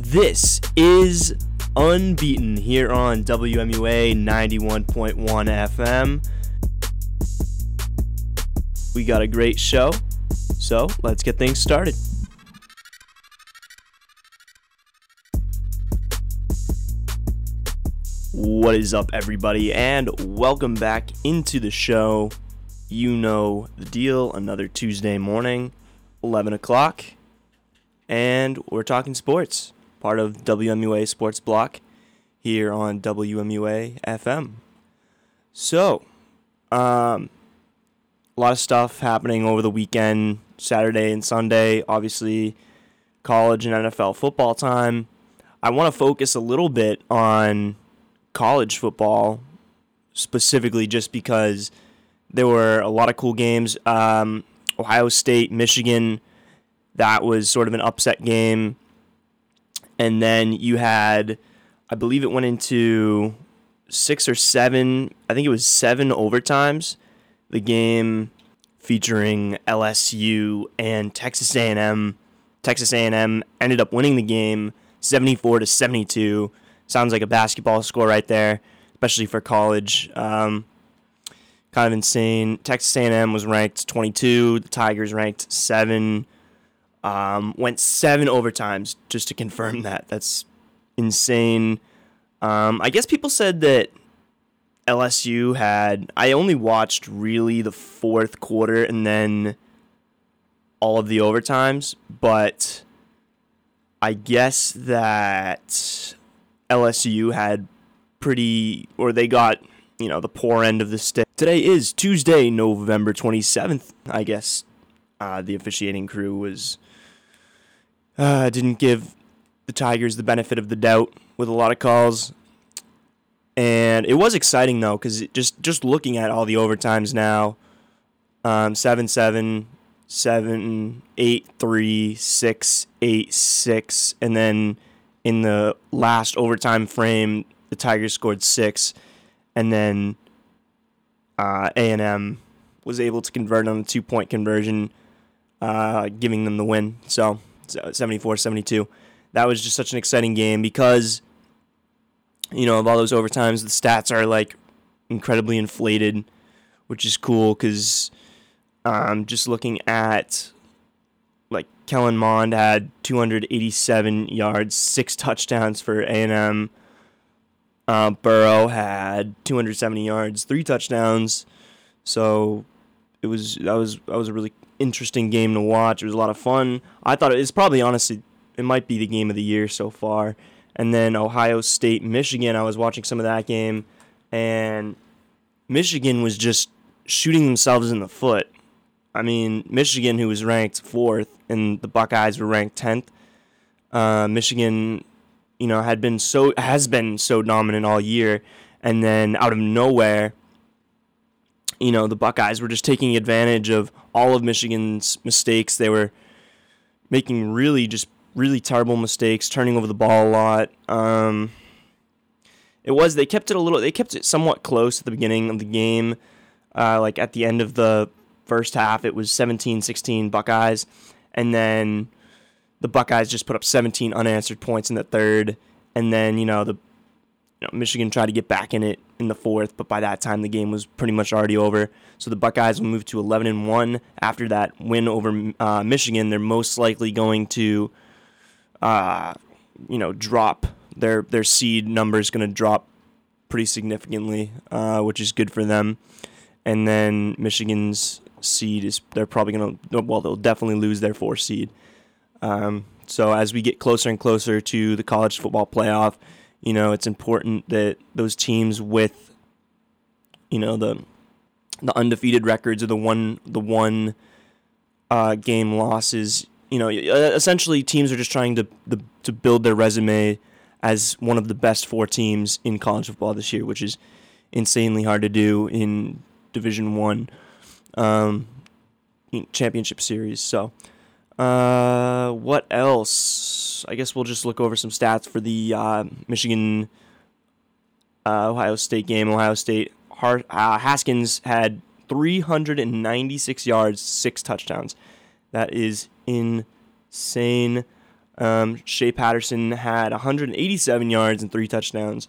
This is Unbeaten here on WMUA 91.1 FM. We got a great show, so let's get things started. What is up, everybody, and welcome back into the show. You know the deal. Another Tuesday morning, 11 o'clock, and we're talking sports. Part of WMUA Sports Block here on WMUA FM. So, um, a lot of stuff happening over the weekend, Saturday and Sunday. Obviously, college and NFL football time. I want to focus a little bit on college football, specifically just because there were a lot of cool games. Um, Ohio State, Michigan, that was sort of an upset game. And then you had, I believe it went into six or seven, I think it was seven overtimes. The game featuring LSU and Texas A&M. Texas A&M ended up winning the game 74 to 72 sounds like a basketball score right there, especially for college. Um, kind of insane. Texas A&M was ranked 22. The Tigers ranked seven. Um, went seven overtimes just to confirm that. That's insane. Um, I guess people said that LSU had. I only watched really the fourth quarter and then all of the overtimes, but I guess that LSU had pretty, or they got, you know, the poor end of the stick. Today is Tuesday, November 27th. I guess uh, the officiating crew was, uh, didn't give the Tigers the benefit of the doubt with a lot of calls. And it was exciting though, because just just looking at all the overtimes now, um, seven seven, seven eight three, six eight six, and then in the last overtime frame, the Tigers scored six, and then uh, A&M was able to convert on a two point conversion, uh, giving them the win. So 74 72. That was just such an exciting game because, you know, of all those overtimes, the stats are like incredibly inflated, which is cool because um, just looking at like Kellen Mond had 287 yards, six touchdowns for A&M. Uh, Burrow had 270 yards, three touchdowns. So it was that was that was a really interesting game to watch. It was a lot of fun. I thought it's probably honestly it might be the game of the year so far. And then Ohio State, Michigan. I was watching some of that game, and Michigan was just shooting themselves in the foot. I mean, Michigan, who was ranked fourth, and the Buckeyes were ranked tenth. Uh, Michigan, you know, had been so has been so dominant all year, and then out of nowhere, you know, the Buckeyes were just taking advantage of all of Michigan's mistakes. They were making really just really terrible mistakes, turning over the ball a lot. Um, it was they kept it a little they kept it somewhat close at the beginning of the game. Uh, like at the end of the first half, it was 17-16 Buckeyes, and then the Buckeyes just put up 17 unanswered points in the third, and then you know the you know, Michigan tried to get back in it in the fourth, but by that time the game was pretty much already over. So the Buckeyes will move to 11 and one after that win over uh, Michigan. They're most likely going to, uh, you know, drop their their seed number is going to drop pretty significantly, uh, which is good for them. And then Michigan's seed is they're probably going to well they'll definitely lose their four seed. Um, so as we get closer and closer to the college football playoff, you know it's important that those teams with you know the the undefeated records or the one the one uh, game losses. You know, essentially teams are just trying to the, to build their resume as one of the best four teams in college football this year, which is insanely hard to do in Division One um, championship series. So, uh, what else? I guess we'll just look over some stats for the uh, Michigan uh, Ohio State game. Ohio State Har- uh, Haskins had 396 yards, six touchdowns. That is insane. Um, Shea Patterson had 187 yards and three touchdowns,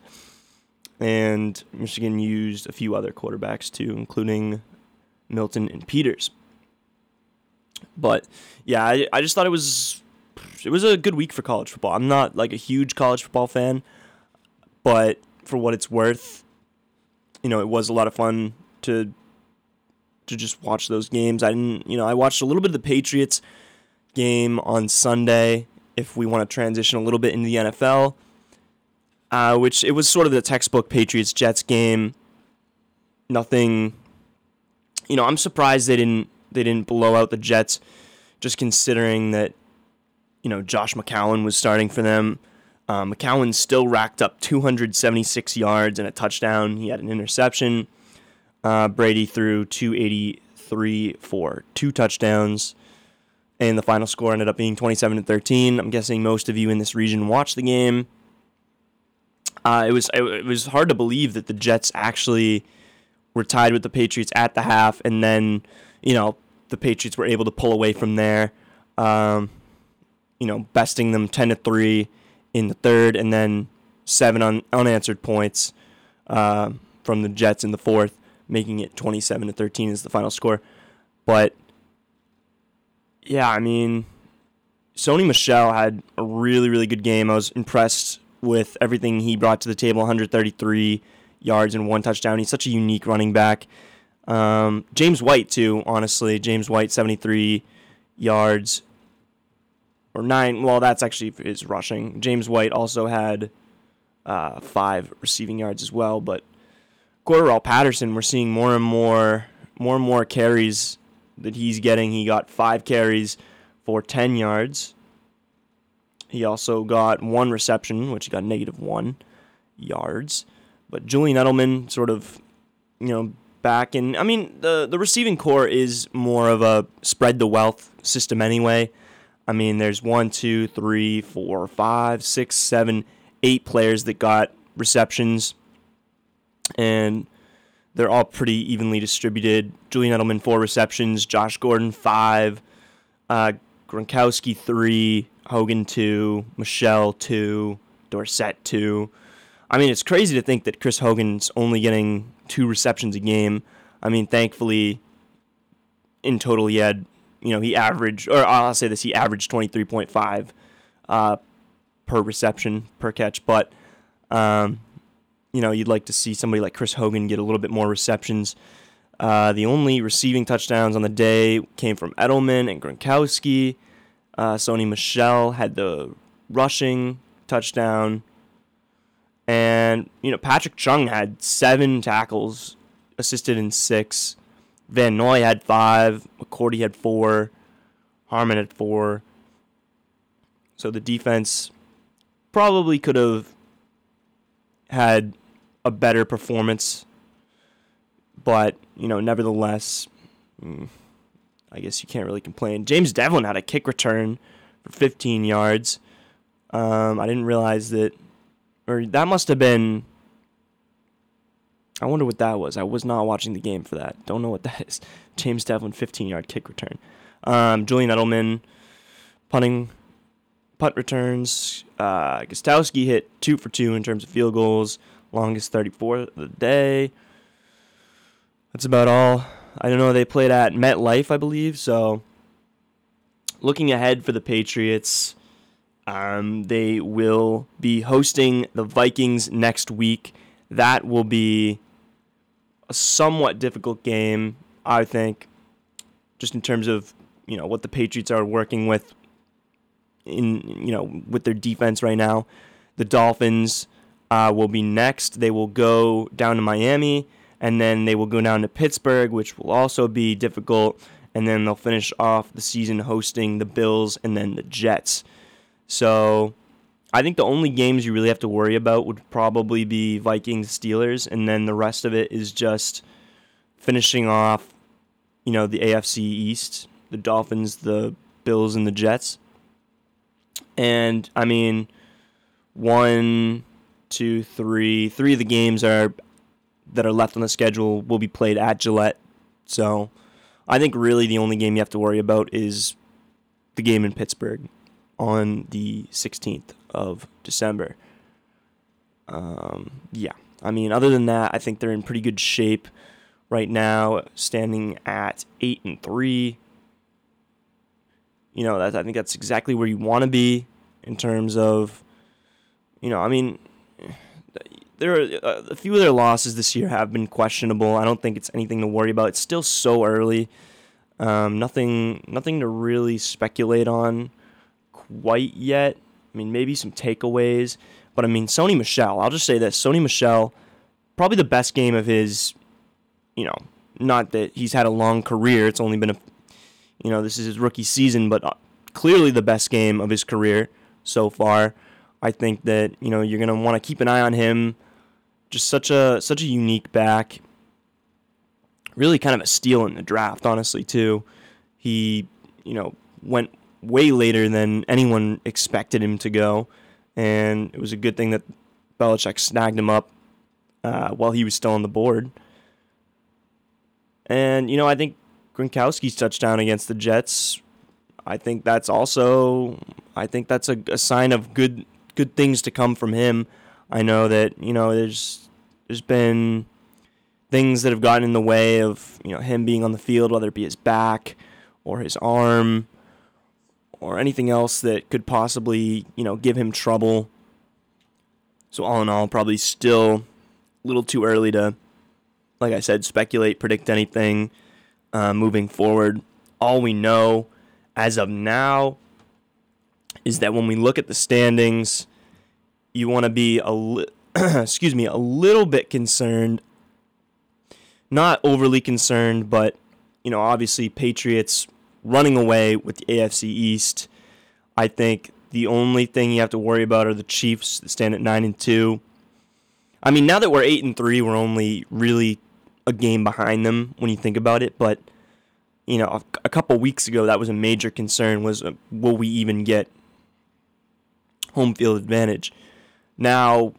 and Michigan used a few other quarterbacks too, including Milton and Peters. But yeah, I, I just thought it was it was a good week for college football. I'm not like a huge college football fan, but for what it's worth, you know, it was a lot of fun to to just watch those games. I didn't, you know, I watched a little bit of the Patriots game on Sunday. If we want to transition a little bit into the NFL, uh, which it was sort of the textbook Patriots Jets game. Nothing, you know, I'm surprised they didn't they didn't blow out the Jets, just considering that, you know, Josh McCown was starting for them. Uh, McCown still racked up 276 yards and a touchdown. He had an interception. Uh, Brady threw 283 for two touchdowns, and the final score ended up being 27 to 13. I'm guessing most of you in this region watched the game. Uh, it was it was hard to believe that the Jets actually were tied with the Patriots at the half, and then you know the Patriots were able to pull away from there. Um, you know, besting them 10 to three in the third, and then seven un- unanswered points uh, from the Jets in the fourth making it 27 to 13 is the final score. But yeah, I mean, Sony Michel had a really, really good game. I was impressed with everything he brought to the table 133 yards and one touchdown. He's such a unique running back. Um, James White, too, honestly. James White, 73 yards or nine. Well, that's actually his rushing. James White also had uh, five receiving yards as well, but Cordarrelle Patterson, we're seeing more and more, more and more carries that he's getting. He got five carries for 10 yards. He also got one reception, which he got negative one yards. But Julian Edelman sort of, you know, back. And I mean, the the receiving corps is more of a spread the wealth system anyway. I mean, there's one, two, three, four, five, six, seven, eight players that got receptions. And they're all pretty evenly distributed. Julian Edelman four receptions, Josh Gordon five, uh, Gronkowski three, Hogan two, Michel two, Dorsett two. I mean, it's crazy to think that Chris Hogan's only getting two receptions a game. I mean, thankfully, in total, he had, you know, he averaged, or I'll say this, he averaged 23.5 uh, per reception, per catch. But, um, you know, you'd like to see somebody like Chris Hogan get a little bit more receptions. Uh, the only receiving touchdowns on the day came from Edelman and Gronkowski. Uh, Sony Michel had the rushing touchdown. And, you know, Patrick Chung had seven tackles, assisted in six. Van Noy had five. McCourty had four. Harmon had four. So the defense probably could have had a better performance. But, you know, nevertheless, mm, I guess you can't really complain. James Develin had a kick return for 15 yards. Um, I didn't realize that, or that must have been. I wonder what that was. I was not watching the game for that. Don't know what that is. James Develin, 15 yard kick return. Um, Julian Edelman, punting, punt returns. Uh, Gostkowski hit two for two in terms of field goals longest 34 of the day. That's about all. I don't know. They played at MetLife, I believe. So, looking ahead for the Patriots, um, they will be hosting the Vikings next week. That will be a somewhat difficult game, I think, just in terms of you know what the Patriots are working with in you know with their defense right now. The Dolphins uh, will be next. They will go down to Miami, and then they will go down to Pittsburgh, which will also be difficult. And then they'll finish off the season hosting the Bills and then the Jets. So I think the only games you really have to worry about would probably be Vikings Steelers, and then the rest of it is just finishing off, you know, the AFC East, the Dolphins, the Bills, and the Jets. And I mean, one two, three. Three of the games are that are left on the schedule will be played at Gillette. So I think really the only game you have to worry about is the game in Pittsburgh. On the 16th of December. Um, yeah, I mean, other than that, I think they're in pretty good shape right now, standing at eight and three. You know, I think that's exactly where you want to be in terms of, you know, I mean, there are a few of their losses this year have been questionable. I don't think it's anything to worry about. It's still so early. Um, nothing, nothing to really speculate on quite yet. I mean, maybe some takeaways, but I mean, Sony Michel. I'll just say this: Sony Michel, probably the best game of his. You know, not that he's had a long career. It's only been a, you know, this is his rookie season, but uh, clearly the best game of his career so far. I think that you know you're gonna want to keep an eye on him just such a such a unique back. Really, kind of a steal in the draft, honestly. Too, he you know went way later than anyone expected him to go, and it was a good thing that Belichick snagged him up uh, while he was still on the board. And you know, I think Gronkowski's touchdown against the Jets. I think that's also, I think that's a, a sign of good good things to come from him. I know that you know there's there's been things that have gotten in the way of you know him being on the field, whether it be his back or his arm or anything else that could possibly you know give him trouble. So all in all, probably still a little too early to, like I said, speculate, predict anything uh, moving forward. All we know as of now is that when we look at the standings, you want to be a li- excuse me a little bit concerned not overly concerned but you know obviously Patriots running away with the AFC East. I think the only thing you have to worry about are the Chiefs that stand at 9 and 2 I mean now that we're 8 and 3 we're only really a game behind them when you think about it but you know a, a couple weeks ago that was a major concern was uh, will we even get home field advantage? Now,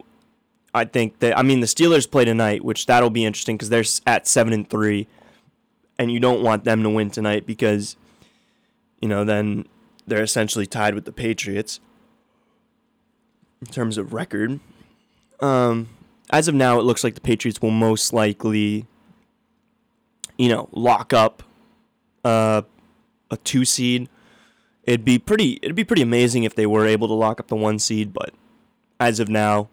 I think that I mean the Steelers play tonight, which that'll be interesting because they're at seven and three, and you don't want them to win tonight because, you know, then they're essentially tied with the Patriots in terms of record. Um, as of now, it looks like the Patriots will most likely, you know, lock up uh, a two seed. It'd be pretty. It'd be pretty amazing if they were able to lock up the one seed, but as of now,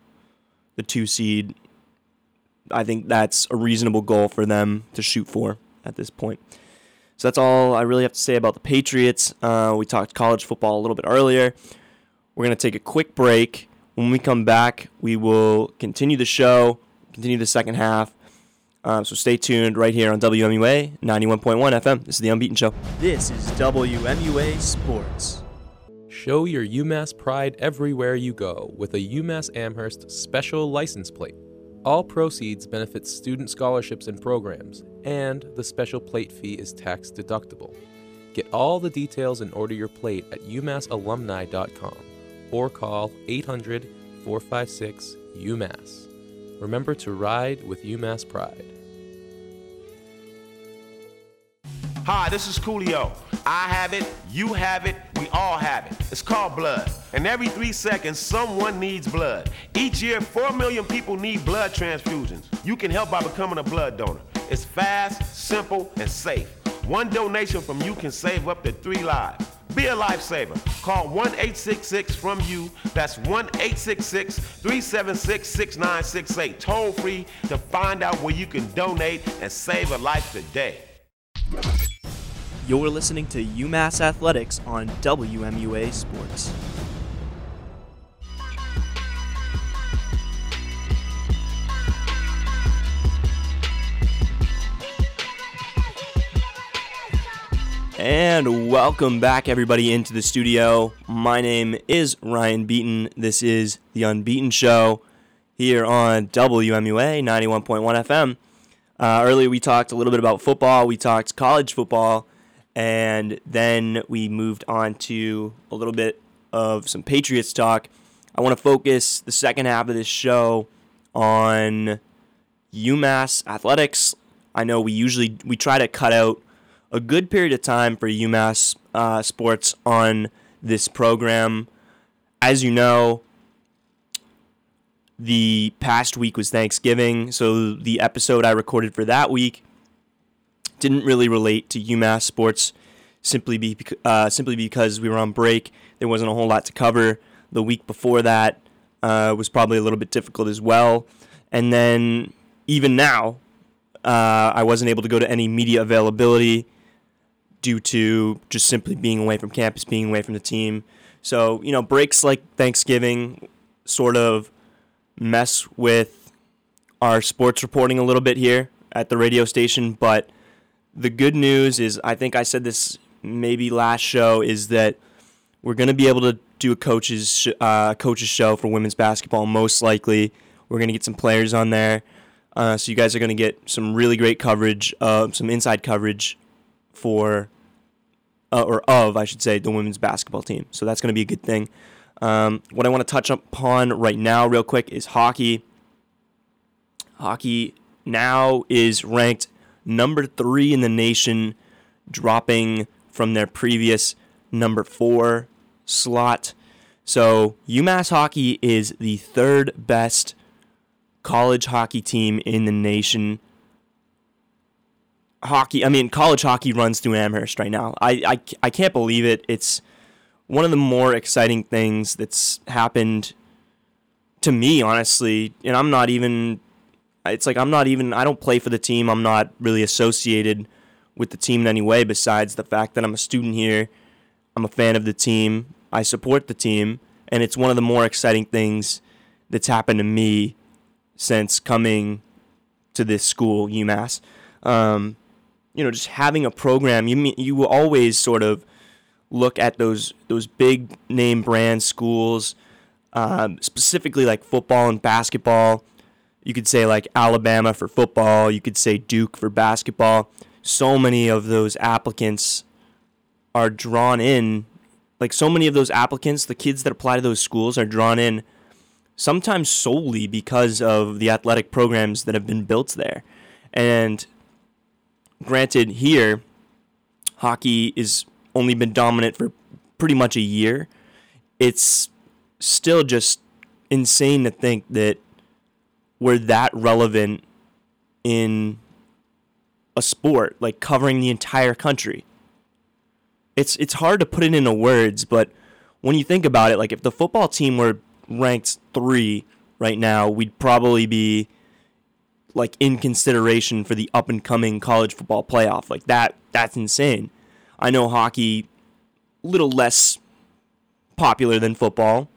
the two seed. I think that's a reasonable goal for them to shoot for at this point. So that's all I really have to say about the Patriots. Uh, we talked college football a little bit earlier. We're going to take a quick break. When we come back, we will continue the show, continue the second half. Um, so stay tuned right here on WMUA 91.1 FM. This is the Unbeaten Show. This is WMUA Sports. Show your UMass pride everywhere you go with a UMass Amherst special license plate. All proceeds benefit student scholarships and programs, and the special plate fee is tax deductible. Get all the details and order your plate at umassalumni.com or call 800 456 UMass. Remember to ride with UMass Pride. Hi, this is Coolio. I have it, you have it, we all have it. It's called blood. And every three seconds, someone needs blood. Each year, 4 million people need blood transfusions. You can help by becoming a blood donor. It's fast, simple, and safe. One donation from you can save up to three lives. Be a lifesaver. Call 1 866 from you. That's 1 866 376 6968. Toll free to find out where you can donate and save a life today. You're listening to UMass Athletics on WMUA Sports. And welcome back, everybody, into the studio. My name is Ryan Beaton. This is The Unbeaten Show here on WMUA 91.1 FM. Uh, earlier, we talked a little bit about football, we talked college football, and then we moved on to a little bit of some Patriots talk. I want to focus the second half of this show on UMass athletics. I know we usually we try to cut out a good period of time for UMass uh, sports on this program. As you know, the past week was Thanksgiving, so the episode I recorded for that week didn't really relate to UMass sports simply be uh, simply because we were on break. There wasn't a whole lot to cover. The week before that uh, was probably a little bit difficult as well, and then even now, uh, I wasn't able to go to any media availability due to just simply being away from campus, being away from the team. So you know, breaks like Thanksgiving sort of mess with our sports reporting a little bit here at the radio station, but the good news is I think I said this maybe last show is that we're going to be able to do a coaches sh- uh, coaches show for women's basketball most likely. We're going to get some players on there. Uh, so you guys are going to get some really great coverage, uh, some inside coverage for uh, or of I should say the women's basketball team. So that's going to be a good thing. Um, what I want to touch upon right now, real quick, is hockey. Hockey now is ranked number three in the nation, dropping from their previous number four slot. So UMass hockey is the third best college hockey team in the nation. Hockey, I mean, college hockey runs through Amherst right now. I, I, I can't believe it. It's one of the more exciting things that's happened to me, honestly. And I'm not even, it's like I'm not even, I don't play for the team. I'm not really associated with the team in any way besides the fact that I'm a student here. I'm a fan of the team. I support the team. And it's one of the more exciting things that's happened to me since coming to this school, UMass. Um, you know, just having a program, you you always sort of look at those those big name brand schools, um, specifically like football and basketball. You could say like Alabama for football. You could say Duke for basketball. So many of those applicants are drawn in. Like so many of those applicants, the kids that apply to those schools are drawn in sometimes solely because of the athletic programs that have been built there. And granted, here, hockey is only been dominant for pretty much a year. It's still just insane to think that we're that relevant in a sport, like covering the entire country. It's it's hard to put it into words, but when you think about it, like if the football team were ranked three right now, we'd probably be like in consideration for the up and coming college football playoff. Like that that's insane. I know hockey a little less popular than football.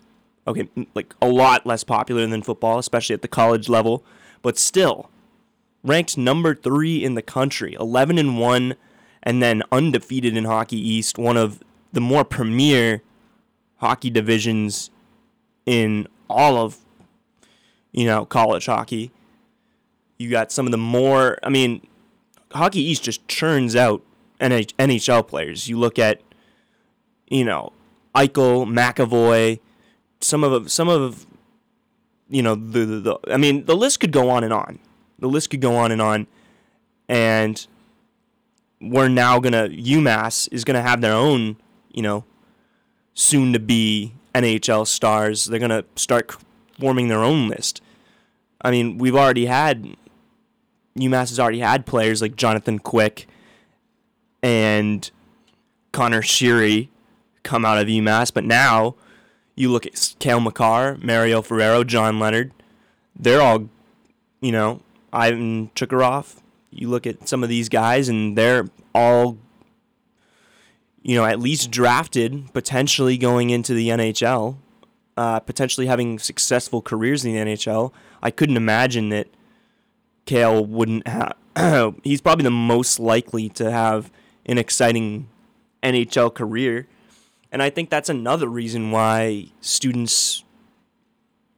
Okay, like a lot less popular than football, especially at the college level, but still ranked number 3 in the country, 11 and 1 and then undefeated in Hockey East, one of the more premier hockey divisions in all of you know college hockey. You got some of the more. I mean, Hockey East just churns out NHL players. You look at, you know, Eichel, McAvoy, some of some of, you know, the, the, the I mean, the list could go on and on. The list could go on and on, and we're now gonna UMass is gonna have their own, you know, soon to be NHL stars. They're gonna start forming their own list. I mean, we've already had UMass has already had players like Jonathan Quick and Connor Sheary come out of UMass, but now you look at Cale Makar, Mario Ferraro, John Leonard. They're all, you know, Ivan Chukarov. You look at some of these guys, and they're all, you know, at least drafted, potentially going into the NHL, uh, potentially having successful careers in the NHL. I couldn't imagine that Cale wouldn't have. he's probably the most likely to have an exciting NHL career. And I think that's another reason why students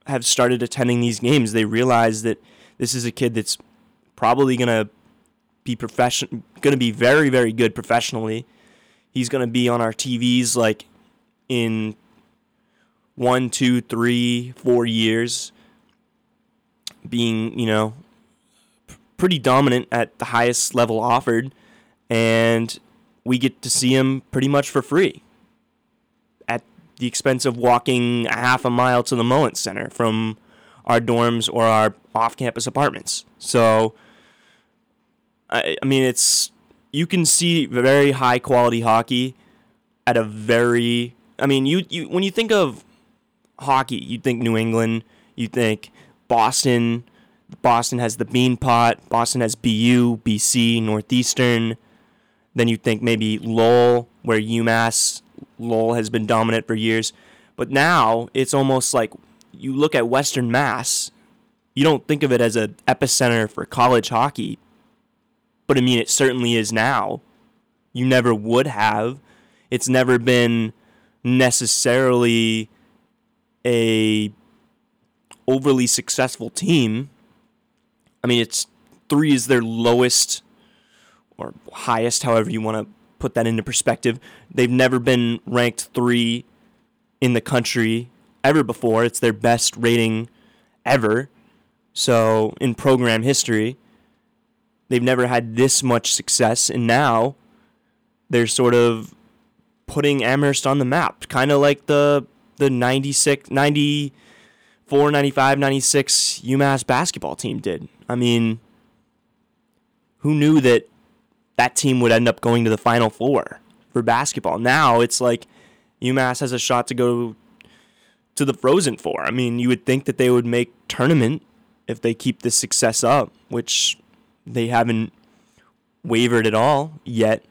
have started attending these games. They realize that this is a kid that's probably going to be profession going to be very very good professionally. He's going to be on our TVs like in one, two, three, four years, being you know pretty dominant at the highest level offered, and we get to see him pretty much for free. At the expense of walking a half a mile to the Mullins Center from our dorms or our off-campus apartments. So, I, I mean, it's you can see very high quality hockey at a very. I mean, you you when you think of hockey, you think New England, you think Boston. Boston has the Beanpot. Boston has BU, BC, Northeastern. Then you think maybe Lowell, where UMass Lowell has been dominant for years. But now it's almost like you look at Western Mass, you don't think of it as an epicenter for college hockey. But I mean, it certainly is now. You never would have. It's never been necessarily a overly successful team. I mean, it's three is their lowest or highest, however you want to put that into perspective. They've never been ranked three in the country ever before. It's their best rating ever. So, in program history, they've never had this much success. And now they're sort of putting Amherst on the map, kind of like the, the 96, 94, 95, 96 UMass basketball team did. I mean, who knew that that team would end up going to the Final Four for basketball? Now it's like UMass has a shot to go to the Frozen Four. I mean, you would think that they would make tournament if they keep this success up, which they haven't wavered at all yet.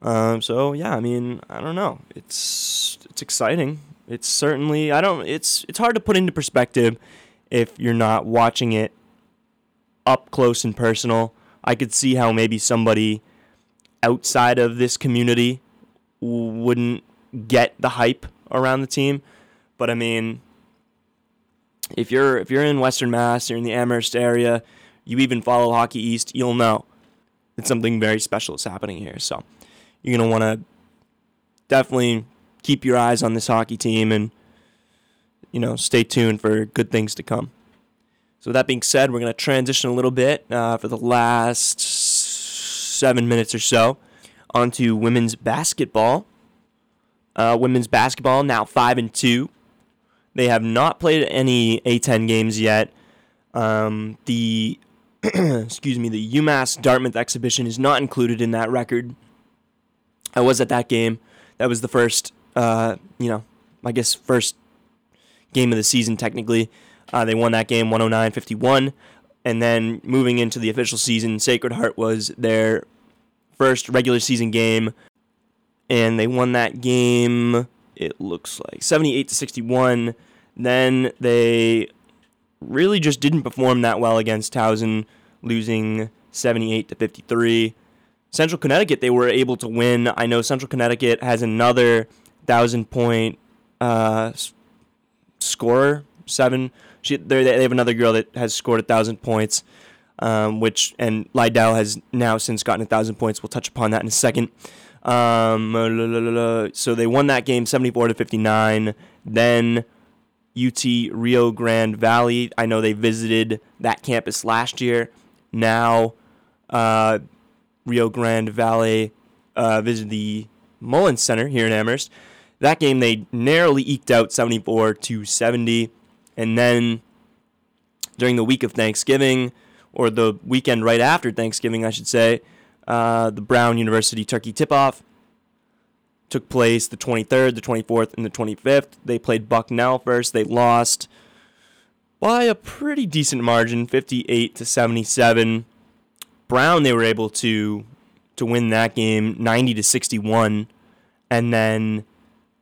Um, so yeah, I mean, I don't know. It's it's exciting. It's certainly I don't. It's it's hard to put into perspective if you're not watching it up close and personal. I could see how maybe somebody outside of this community wouldn't get the hype around the team. But I mean, if you're if you're in Western Mass, you're in the Amherst area, you even follow Hockey East, you'll know that something very special is happening here. So you're gonna want to definitely keep your eyes on this hockey team and you know stay tuned for good things to come. So with that being said, we're gonna transition a little bit uh, for the last seven minutes or so onto women's basketball. Uh, women's basketball now five and two. They have not played any A10 games yet. Um, the excuse me, the UMass Dartmouth exhibition is not included in that record. I was at that game. That was the first, uh, you know, I guess first game of the season technically. Uh, they won that game 109 51. And then moving into the official season, Sacred Heart was their first regular season game. And they won that game, it looks like 78 to 61. Then they really just didn't perform that well against Towson, losing 78 to 53. Central Connecticut, they were able to win. I know Central Connecticut has another thousand point uh, scorer, seven. She, they have another girl that has scored a thousand points, um, which and Leidel has now since gotten a thousand points. We'll touch upon that in a second. Um, so they won that game 74 to 59. Then UT Rio Grande Valley. I know they visited that campus last year. Now, uh, Rio Grande Valley uh, visited the Mullins Center here in Amherst. That game they narrowly eked out 74 to 70, and then during the week of Thanksgiving, or the weekend right after Thanksgiving, I should say, uh, the Brown University Turkey Tip-Off took place the 23rd, the 24th, and the 25th. They played Bucknell first. They lost by a pretty decent margin, 58 to 77. Brown they were able to to win that game 90 to 61 and then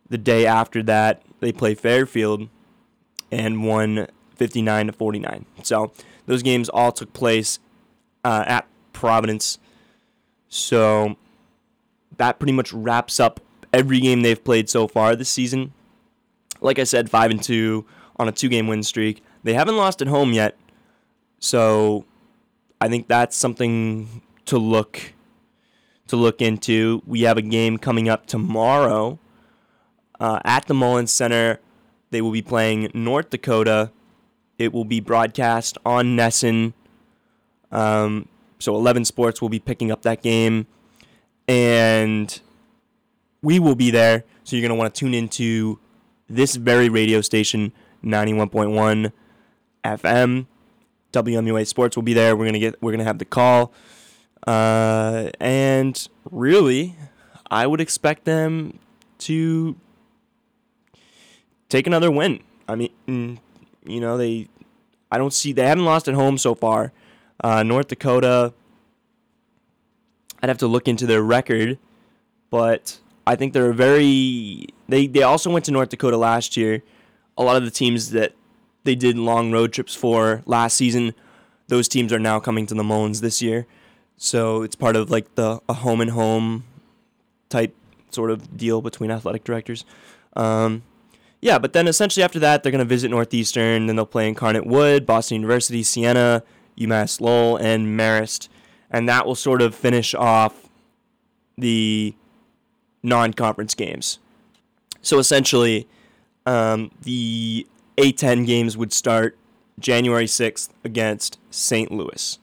the day after that they played Fairfield and won 59 to 49. So those games all took place uh, at Providence. So that pretty much wraps up every game they've played so far this season. Like I said, five and two on a two-game win streak. They haven't lost at home yet, so I think that's something to look to look into. We have a game coming up tomorrow uh, at the Mullins Center. They will be playing North Dakota. It will be broadcast on NESN. Um, so 11 Sports will be picking up that game, and we will be there So you're going to want to tune into this very radio station, 91.1 FM. WMUA Sports will be there. We're gonna get we're gonna have the call, uh, and really, I would expect them to take another win. I mean, mm, you know, they I don't see they haven't lost at home so far. Uh, North Dakota, I'd have to look into their record, but I think they're very they they also went to North Dakota last year. A lot of the teams that they did long road trips for last season, those teams are now coming to the Mullins this year. So it's part of like the a home and home type sort of deal between athletic directors. Um, yeah, but then essentially after that, they're going to visit Northeastern, then they'll play Incarnate Word, Boston University, Siena, UMass Lowell, and Marist. And that will sort of finish off the non conference games. So essentially, um, the A10 games would start January 6th against St. Louis.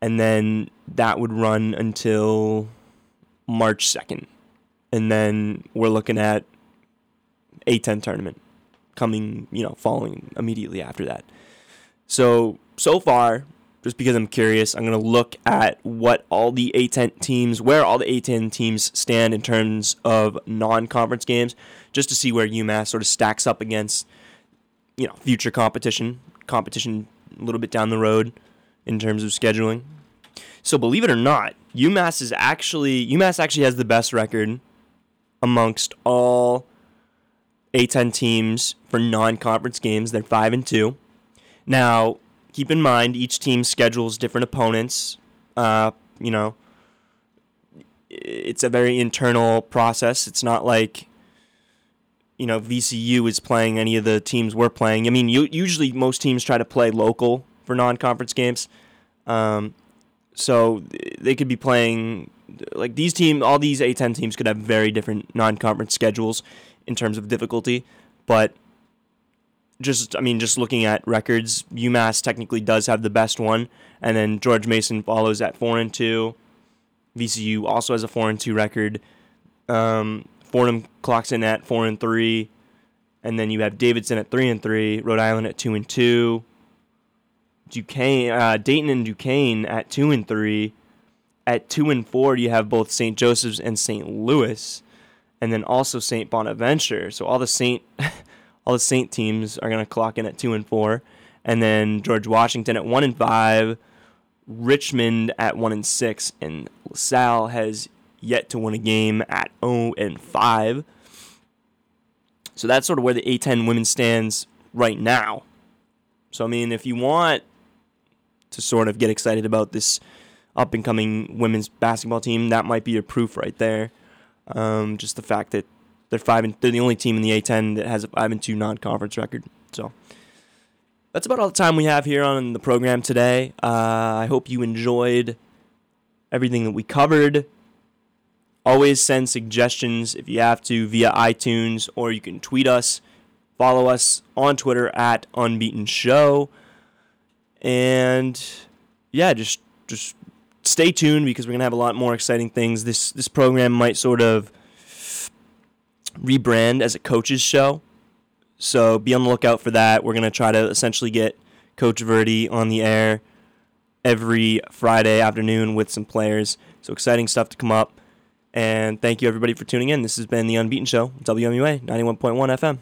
And then that would run until March 2nd. And then we're looking at A10 tournament coming, you know, following immediately after that. So, so far, just because I'm curious, I'm going to look at what all the A10 teams, where all the A10 teams stand in terms of non-conference games, just to see where UMass sort of stacks up against, you know, future competition, competition a little bit down the road in terms of scheduling. So believe it or not, UMass is actually UMass actually has the best record amongst all A10 teams for non-conference games. They're five and two. Now, keep in mind each team schedules different opponents. Uh, you know, it's a very internal process. It's not like you know VCU is playing any of the teams we're playing. I mean, you, usually most teams try to play local for non-conference games. Um, so they could be playing like these team all these A10 teams could have very different non-conference schedules in terms of difficulty, but just I mean, just looking at records, UMass technically does have the best one, and then George Mason follows at four and two. VCU also has a four and two record. Um, Fordham clocks in at four and three, and then you have Davidson at three and three, Rhode Island at two and two, Duquesne, uh, Dayton and Duquesne at two and three. At two and four, you have both St. Joseph's and St. Louis, and then also St. Bonaventure. So all the St. all the Saint teams are going to clock in at two and four, and then George Washington at one and five, Richmond at one and six, and LaSalle has yet to win a game at zero and five. So that's sort of where the A10 women stands right now. So I mean, if you want to sort of get excited about this up and coming women's basketball team, that might be your proof right there. Um, just the fact that they're five and they're the only team in the A10 that has a five and two non-conference record. So that's about all the time we have here on the program today. Uh, I hope you enjoyed everything that we covered. Always send suggestions if you have to via iTunes or you can tweet us. Follow us on Twitter at Unbeaten Show. And yeah, just just stay tuned because we're gonna have a lot more exciting things. This this program might sort of rebrand as a coaches show. So be on the lookout for that. We're going to try to essentially get Coach Verdi on the air every Friday afternoon with some players. So exciting stuff to come up. And thank you everybody for tuning in. This has been the Unbeaten Show, WMUA 91.1 FM.